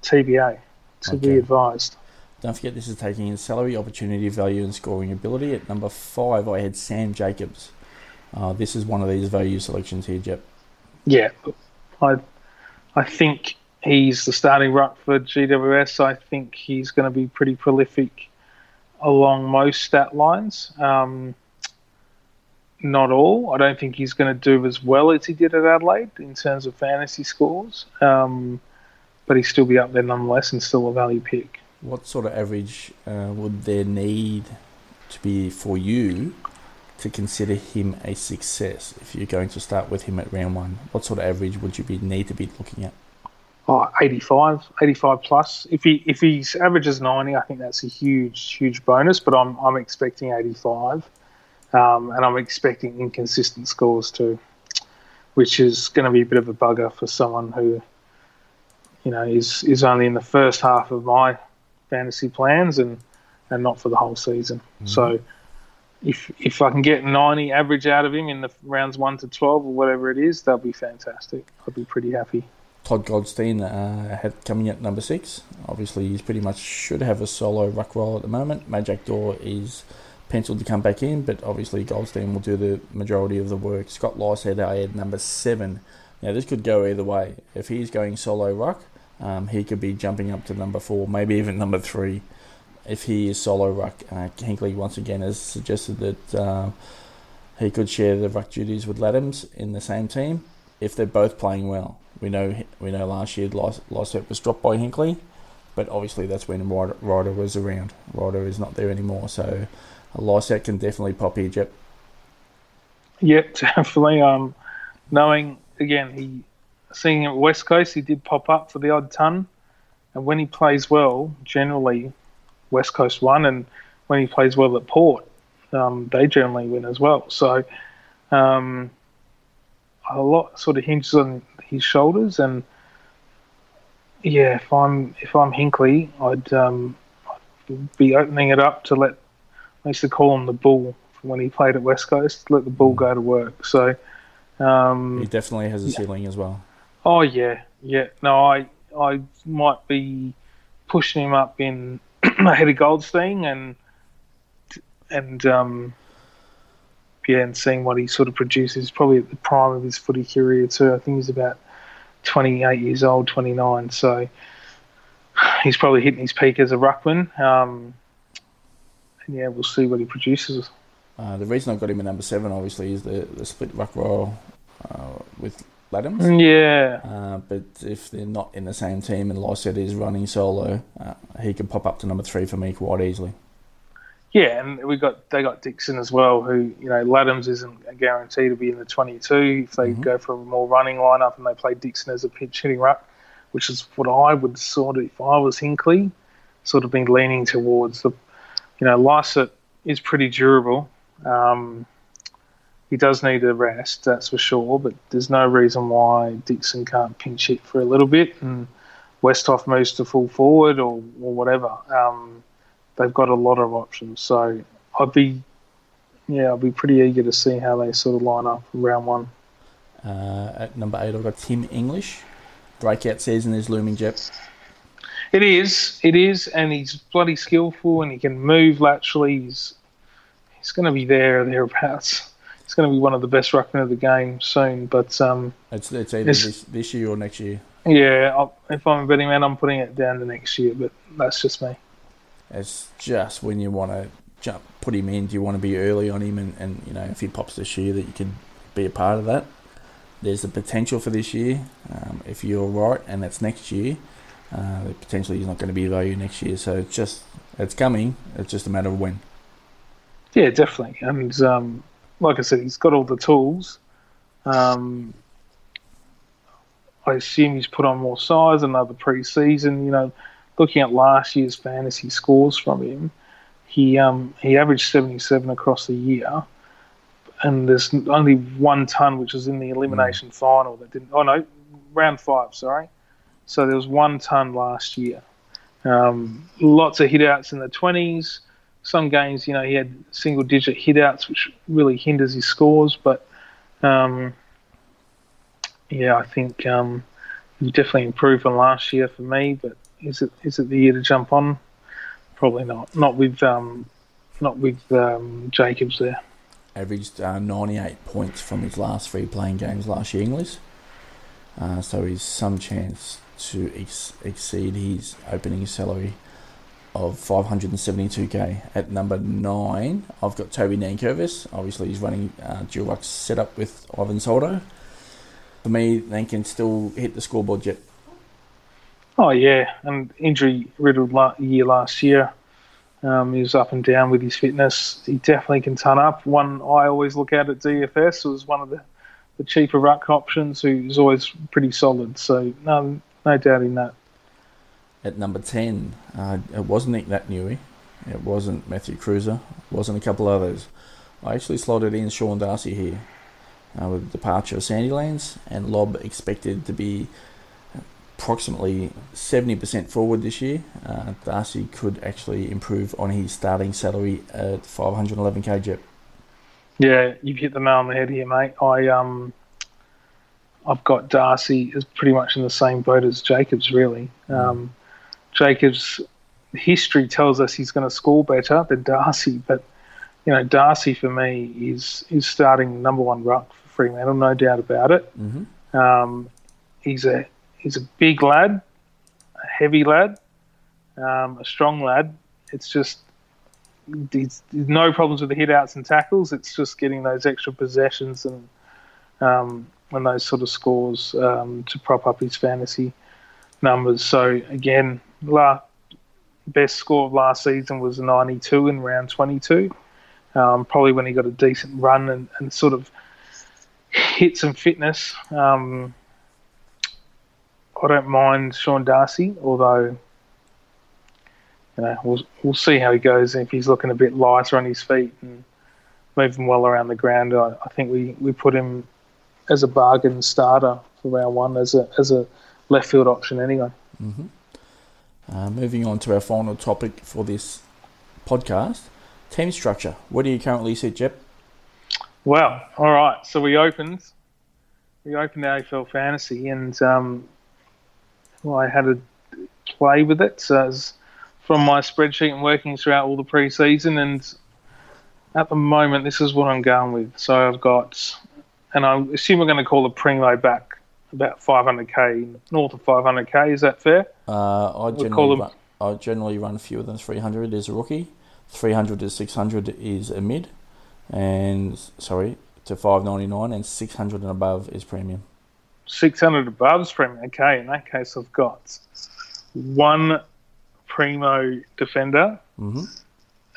TBA to be advised. Don't forget this is taking in salary, opportunity, value, and scoring ability. At number five, I had Sam Jacobs. Uh, this is one of these value selections here, Jep. Yeah, I I think he's the starting ruck for GWS. I think he's going to be pretty prolific along most stat lines. Um, not all. I don't think he's going to do as well as he did at Adelaide in terms of fantasy scores, um, but he'd still be up there nonetheless and still a value pick. What sort of average uh, would there need to be for you to consider him a success if you're going to start with him at round one? What sort of average would you be need to be looking at? Oh, 85, 85 plus. If he if he's averages 90, I think that's a huge huge bonus. But I'm I'm expecting 85, um, and I'm expecting inconsistent scores too, which is going to be a bit of a bugger for someone who, you know, is is only in the first half of my fantasy plans and and not for the whole season. So. If, if I can get 90 average out of him in the rounds 1 to 12 or whatever it is, that'll be fantastic. I'd be pretty happy. Todd Goldstein uh, coming at number six. Obviously, he's pretty much should have a solo ruck role at the moment. Majak Daw is penciled to come back in, but obviously Goldstein will do the majority of the work. Scott Lycett had I had number seven. Now this could go either way. If he's going solo ruck, um, he could be jumping up to number four, maybe even number three. If he is solo ruck, uh, Hinkley once again has suggested that uh, he could share the ruck duties with Ladhams in the same team if they're both playing well. We know we know last year Lycett was dropped by Hinkley, but obviously that's when Ryder, Ryder was around. Ryder is not there anymore, so Lycett can definitely pop Jep. Yep, [laughs] definitely. Um, knowing again, he seeing at West Coast, he did pop up for the odd ton, and when he plays well, generally West Coast won, and when he plays well at Port, um, they generally win as well. So um, a lot sort of hinges on his shoulders, and yeah, if I'm if I'm Hinkley, I'd, um, I'd be opening it up to let. I used to call him the bull when he played at West Coast. Let the bull go to work. So, um, He definitely has a ceiling as well. oh yeah, yeah. No, I I might be pushing him up in [clears throat] ahead of Goldstein and and um, yeah, and seeing what he sort of produces. Probably at the prime of his footy career too. I think he's about twenty eight years old, twenty nine. So he's probably hitting his peak as a ruckman. Um, and yeah, we'll see what he produces. Uh, the reason I got him at number seven, obviously, is the, the split ruck role uh, with Ladhams. Yeah. Uh, but if they're not in the same team and Lycett is running solo, uh, he can pop up to number three for me quite easily. Yeah, and we got they got Dixon as well, who you know Ladhams isn't guaranteed to be in the 22 if they Mhm. go for a more running lineup and they play Dixon as a pitch hitting ruck, which is what I would sort of if I was Hinkley, sort of been leaning towards the, you know, Lycett is pretty durable. Um, he does need a rest, that's for sure, but there's no reason why Dixon can't pinch hit for a little bit and Westhoff moves to full forward or, or whatever. Um, they've got a lot of options. So I'd be, yeah, I'd be pretty eager to see how they sort of line up round one. Uh, at number eight, I've got Tim English. Breakout season is looming, Jep. It is, it is, and he's bloody skillful and he can move laterally. He's he's going to be there or thereabouts. He's going to be one of the best ruckmen of the game soon. But um, It's, it's either It's- this, this year or next year. yeah, I'll, if I'm a betting man, I'm putting it down to next year. But that's just me. It's just when you want to jump, put him in, do you want to be early on him? And, and you know, if he pops this year, that you can be a part of that. There's the potential for this year. Um, if you're right, and that's next year, uh, potentially he's not going to be value next year. So it's just, it's coming. It's just a matter of when. Yeah, definitely. And um, like I said, he's got all the tools. Um, I assume he's put on more size another pre-season. You know, looking at last year's fantasy scores from him, he um, he averaged seventy seven across the year, and there's only one ton which was in the elimination final that didn't. Oh no, round five. Sorry. So there was one ton last year. Um, lots of hitouts in the twenties some games, you know, he had single digit hitouts, which really hinders his scores. But um, yeah, I think um, he definitely improved on last year for me. But is it is it the year to jump on? Probably not. Not with um, not with um, Jacobs there. averaged uh, 98 points from his last three playing games last year, English. Uh, so he's some chance to ex- exceed his opening salary of 572k. At number nine, I've got Toby Nankervis. Obviously, he's running uh, dual ruck setup with Ivan Soldo. For me, can still hit the scoreboard yet. Oh yeah, and injury riddled year last year. Um, he was up and down with his fitness. He definitely can turn up. One I always look at at DFS was one of the, the cheaper ruck options, who's always pretty solid. So no, no doubt in that. At number 10, uh, it wasn't Nic Naitanui. It wasn't Matthew Kreuzer. It wasn't a couple others. I actually slotted in Sean Darcy here uh, with the departure of Sandilands and Lobb expected to be approximately 70% forward this year. Uh, Darcy could actually improve on his starting salary at 511k Jep. Yeah, you've hit the nail on the head here, mate. I um, I've got Darcy is pretty much in the same boat as Jacobs, really. Um, Jacobs' history tells us he's going to score better than Darcy, but you know, Darcy for me is is starting number one ruck for Fremantle, no doubt about it. Mm-hmm. Um, he's a he's a big lad, a heavy lad, um, a strong lad. It's just he's, there's no problems with the hit outs and tackles. It's just getting those extra possessions and um, and those sort of scores um, to prop up his fantasy numbers. So again, la best score of last season was 92 in round 22. Um, probably when he got a decent run and, and sort of hit some fitness. Um, I don't mind Sean Darcy, although you know we'll we'll see how he goes. If he's looking a bit lighter on his feet and moving well around the ground, I, I think we, we put him as a bargain starter for round one as a as a left field option anyway. Mm-hmm. Uh, moving on to our final topic for this podcast team structure. What do you currently sit, Jep? Well, all right. So we opened, we opened AFL Fantasy, and um, I had a play with it so as from my spreadsheet and working throughout all the preseason. And at the moment, this is what I'm going with. So I've got, and I assume we're going to call the Primo back about 500k, north of 500k. Is that fair? Uh, I generally run, I generally run fewer than 300 as a rookie. 300 to 600 is a mid, and sorry to 599 and 600 and above is premium. 600 above premium. Okay, in that case, I've got one primo defender, hmm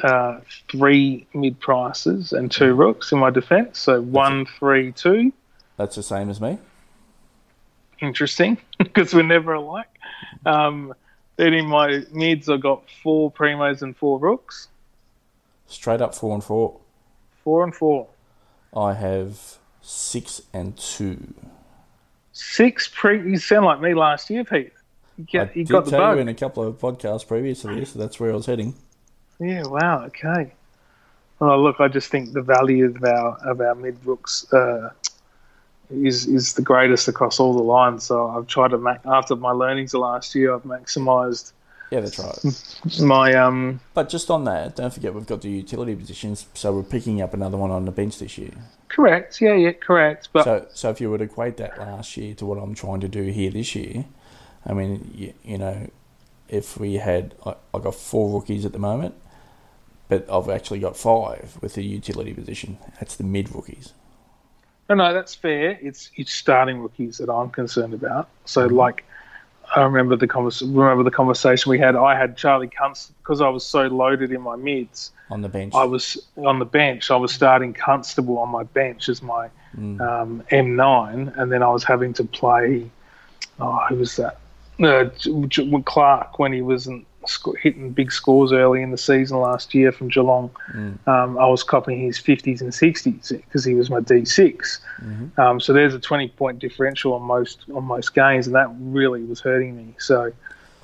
uh, three mid prices, and two rooks in my defence. So one, three, two. That's the same as me. Interesting, [laughs] because we're never alike. Um, then in my mids, I got four primos and four rooks. Straight up four and four. Four and four. I have six and two. Six pre. You sound like me last year, Pete. You, I you did got the tell bug. you in a couple of podcasts previous to this. That's where I was heading. Yeah, wow, okay. Well, look, I just think the value of our of our mid rooks uh, is is the greatest across all the lines. So I've tried to make after my learnings last year, I've maximised Yeah, that's right. [laughs] my um. But just on that, don't forget we've got the utility positions, so we're picking up another one on the bench this year. Correct, yeah, yeah, correct. But So, so if you would equate that last year to what I'm trying to do here this year, I mean, you, you know, if we had, I, I got four rookies at the moment, but I've actually got five with the utility position. That's the mid rookies. no, no, that's fair. It's it's starting rookies that I'm concerned about. So like. I remember the convers- remember the conversation we had. I had Charlie Kunst because I was so loaded in my mids. on the bench. I was on the bench. I was starting Constable on my bench as my um, M9, and then I was having to play. Oh, who was that? Uh, Clark when he wasn't sc- hitting big scores early in the season last year from Geelong. Um, I was copying his 50s and 60s because he was my D6. Um, so there's a 20 point differential on most on most games, and that really was hurting me. So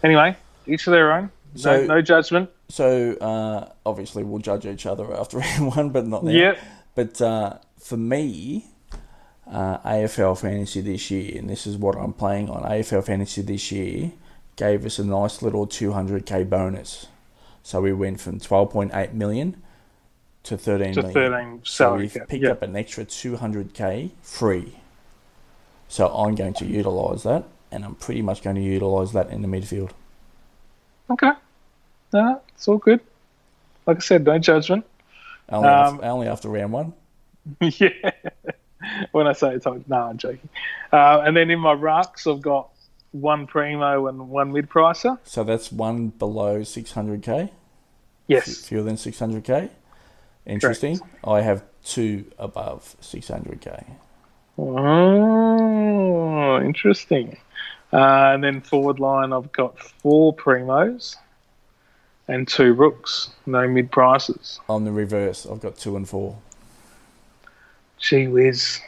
anyway, each of their own. No, So- no judgment. So uh, obviously we'll judge each other [laughs] after round one, but not now. Yep. But uh, for me, uh, AFL Fantasy this year, and this is what I'm playing on, AFL Fantasy this year gave us a nice little 200k bonus. So we went from 12.8 million to 13 To million. 13 So we've cap. picked Yeah. up an extra 200k free. So I'm going to utilise that, and I'm pretty much going to utilise that in the midfield. Okay. No, it's all good. Like I said, no judgment. Only, Um, after, only after round one. [laughs] yeah. when I say it's like, no, I'm joking. Uh, and then in my rucks, I've got one primo and one mid pricer. So that's one below 600k. Yes. fewer than 600k. Interesting. I have two above 600k. Oh, interesting. Uh, and then forward line, I've got four primos and two rooks, no mid prices. On the reverse, I've got two and four. Gee whiz.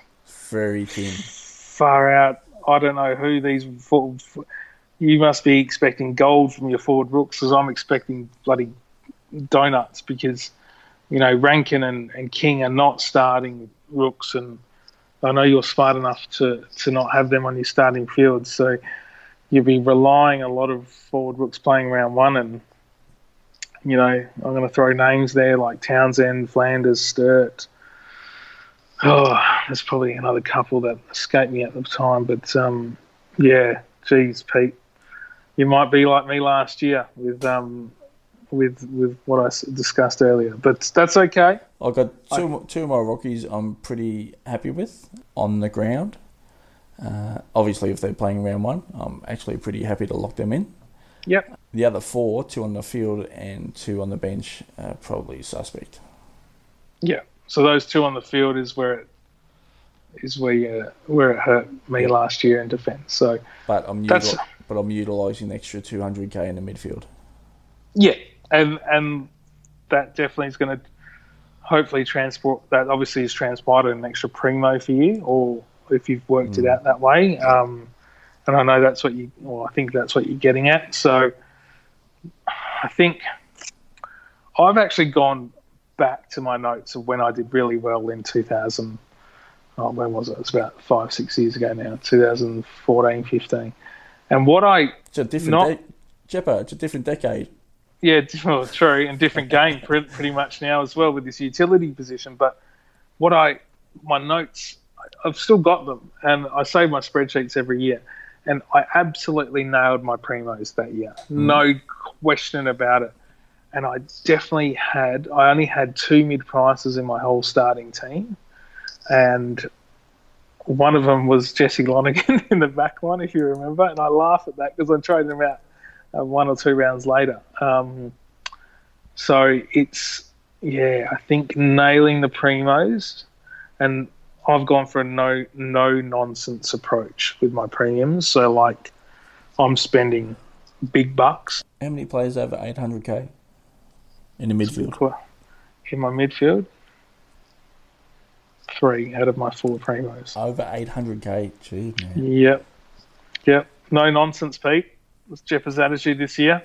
Very thin. far out. I don't know who these. You must be expecting gold from your forward rooks, because I'm expecting bloody donuts. Because you know Rankine and, and King are not starting rooks, and I know you're smart enough to to not have them on your starting field. So you'll be relying a lot of forward rooks playing round one, and you know I'm going to throw names there like Townsend, Flanders, Sturt. Oh, there's probably another couple that escaped me at the time, but um, yeah, geez, Pete, you might be like me last year with um, with with what I discussed earlier, but that's okay. I've got two, mo- two of my rookies I'm pretty happy with on the ground. Uh, obviously, if they're playing round one, I'm actually pretty happy to lock them in. Yep. The other four, two on the field and two on the bench, are probably suspect. Yeah. So those two on the field is where it is where you, where it hurt me last year in defence. So But I'm util- but I'm utilising the extra 200k in the midfield. Yeah, and and that definitely is going to hopefully transport. That obviously is transpired an extra primo for you, or if you've worked it out that way. Um, and I know that's what you, well, I think that's what you're getting at. So I think I've actually gone back to my notes of when I did really well in 2000. Oh, when was it? It's about five, six years ago now, 2014, 15. And what I It's a different Not- de- Jeppo, it's a different decade. Yeah, [laughs] well, true, and different game pretty much now as well with this utility position. But what I, my notes, I've still got them, and I save my spreadsheets every year. And I absolutely nailed my primos that year, mm. no question about it. And I definitely had, I only had two mid prices in my whole starting team, and one of them was Jesse Lonergan [laughs] in the back line, if you remember. And I laugh at that because I traded him out uh, one or two rounds later. Um, so it's yeah, I think nailing the primos, and I've gone for a no no nonsense approach with my premiums. So like, I'm spending big bucks. How many players over 800k in the midfield? In my midfield, three out of my four primos. Over 800k, gee man. Yep, yep. No nonsense, Pete. That's Jep's attitude this year.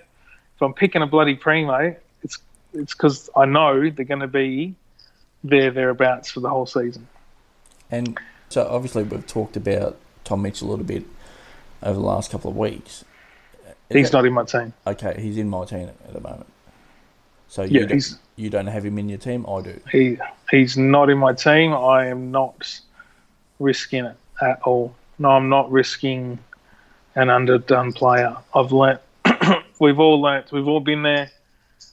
If I'm picking a bloody primo, it's it's because I know they're going to be there thereabouts for the whole season. And so obviously we've talked about Tom Mitchell a little bit over the last couple of weeks. Is he's that- not in my team. Okay, he's in my team at the moment. So Yeah, you, don't, he's- you don't have him in your team? I do. He he's not in my team. I am not risking it at all. No, I'm not risking an underdone player. I've learnt. [coughs] we've all learnt. We've all been there.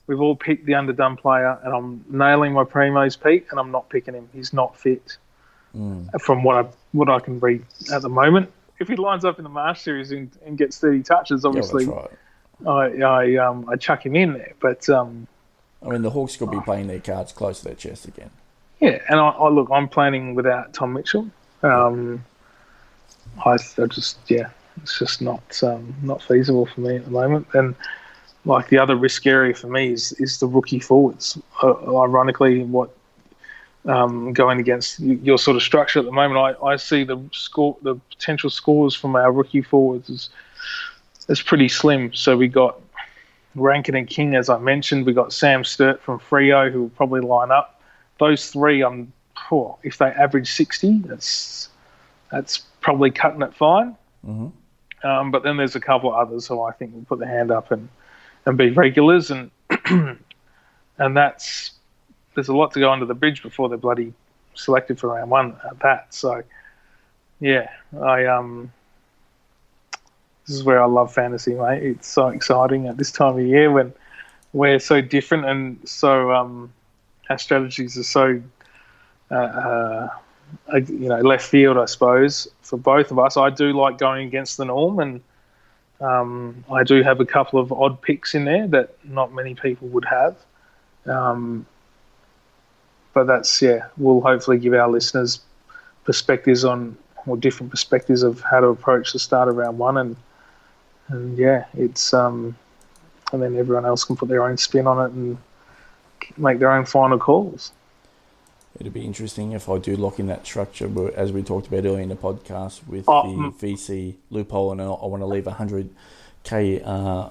We've all picked the underdone player, and I'm nailing my primos, Pete, and I'm not picking him. He's not fit Mm. from what I what I can read at the moment. If he lines up in the Marsh series and, and gets 30 touches, Yeah, obviously right. I I um I chuck him in there. But um I mean, the Hawks could be playing their cards close to their chest again. Yeah, and I, I look, I'm planning without Tom Mitchell. Um, I, I just, yeah, it's just not um, not feasible for me at the moment. And like the other risk area for me is is the rookie forwards. Uh, ironically, what um, going against your sort of structure at the moment, I, I see the score, the potential scores from our rookie forwards is is pretty slim. So we got Rankine and King, as I mentioned. We got Sam Sturt from Freo, who will probably line up. Those three, I'm oh, if they average sixty, that's that's probably cutting it fine. hmm Um, but then there's a couple of others who I think will put their hand up and, and be regulars, and [clears throat] and that's there's a lot to go under the bridge before they're bloody selected for round one at that. So yeah, I um this is where I love fantasy, mate. It's so exciting at this time of year when we're so different and so um our strategies are so uh, uh, uh, you know left field, I suppose, for both of us. I do like going against the norm, and um, I do have a couple of odd picks in there that not many people would have. Um, but that's yeah, we'll hopefully give our listeners perspectives on or different perspectives of how to approach the start of round one, and and yeah, it's um, and then everyone else can put their own spin on it and make their own final calls. It'd be interesting if I do lock in that structure, as we talked about earlier in the podcast with Oh, the mm. VC loophole, and I, I want to leave 100k uh,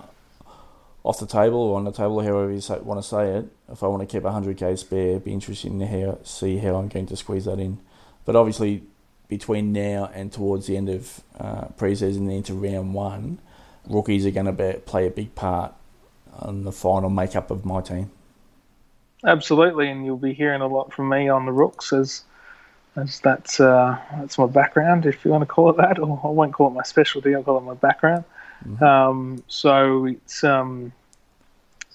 off the table or on the table, however you say, want to say it. If I want to keep 100k spare, it'd be interesting to hear, see how I'm going to squeeze that in. But obviously, between now and towards the end of uh, pre-season and into round one, rookies are going to be, play a big part in the final makeup of my team. Absolutely, and you'll be hearing a lot from me on the rooks as as that's uh, that's my background, if you want to call it that, or I won't call it my specialty. I'll call it my background. Um, so it's um,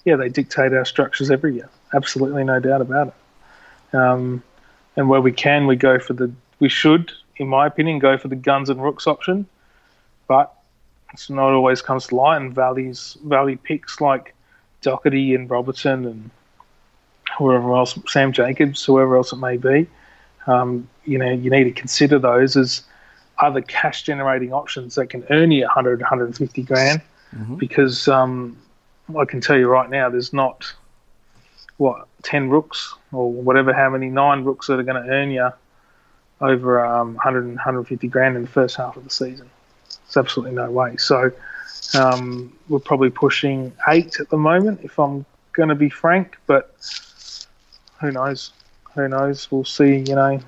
yeah, they dictate our structures every year. Absolutely, no doubt about it. Um, and where we can, we go for the. We should, in my opinion, go for the guns and rooks option, but it's not always comes to light. And values value picks like Docherty and Robertson and whoever else, Sam Jacobs, whoever else it may be. Um, you know, you need to consider those as other cash generating options that can earn you 100, 150 grand. Because um, I can tell you right now, there's not what 10 rooks or whatever, how many nine rooks that are going to earn you over um, 100, 150 grand in the first half of the season. It's absolutely no way. So um, we're probably pushing eight at the moment, if I'm going to be frank. But who knows? Who knows? We'll see. You know,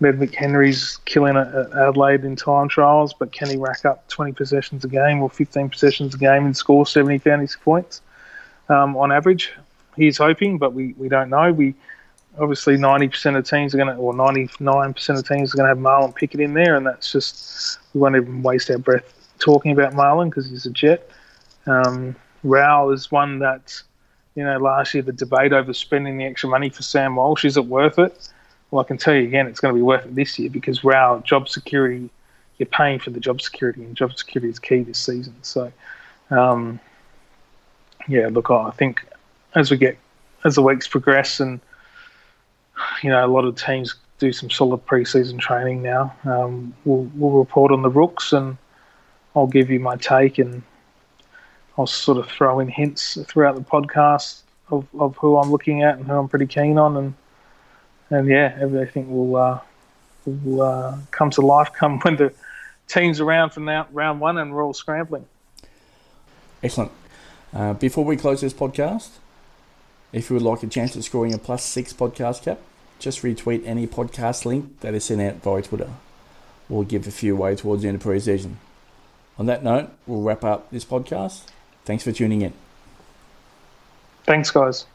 Ned McHenry's killing it at Adelaide in time trials, but can he rack up 20 possessions a game or 15 possessions a game and score 70 fantasy points um, on average? He's hoping, but we, we don't know. We obviously 90% of teams are going to, or 99% of teams are going to have Marlon Pickett in there, and that's just, we won't even waste our breath talking about Marlon because he's a Jet. Um, Rowell is one that, you know, last year the debate over spending the extra money for Sam Walsh, is it worth it? Well, I can tell you again, it's going to be worth it this year because Rowell, job security, you're paying for the job security, and job security is key this season. So, um, yeah, look, I think as we get, as the weeks progress and, you know, a lot of teams do some solid preseason training now. Um, we'll, we'll report on the rooks and I'll give you my take and I'll sort of throw in hints throughout the podcast of, of who I'm looking at and who I'm pretty keen on and and yeah, everything will uh, will uh, come to life [laughs] come when the team's around for now, round one and we're all scrambling. Excellent. Uh, before we close this podcast, if you would like a chance at scoring a plus six podcast cap, just retweet any podcast link that is sent out via Twitter. We'll give a few away towards the end of pre-season. On that note, we'll wrap up this podcast. Thanks for tuning in. Thanks, guys.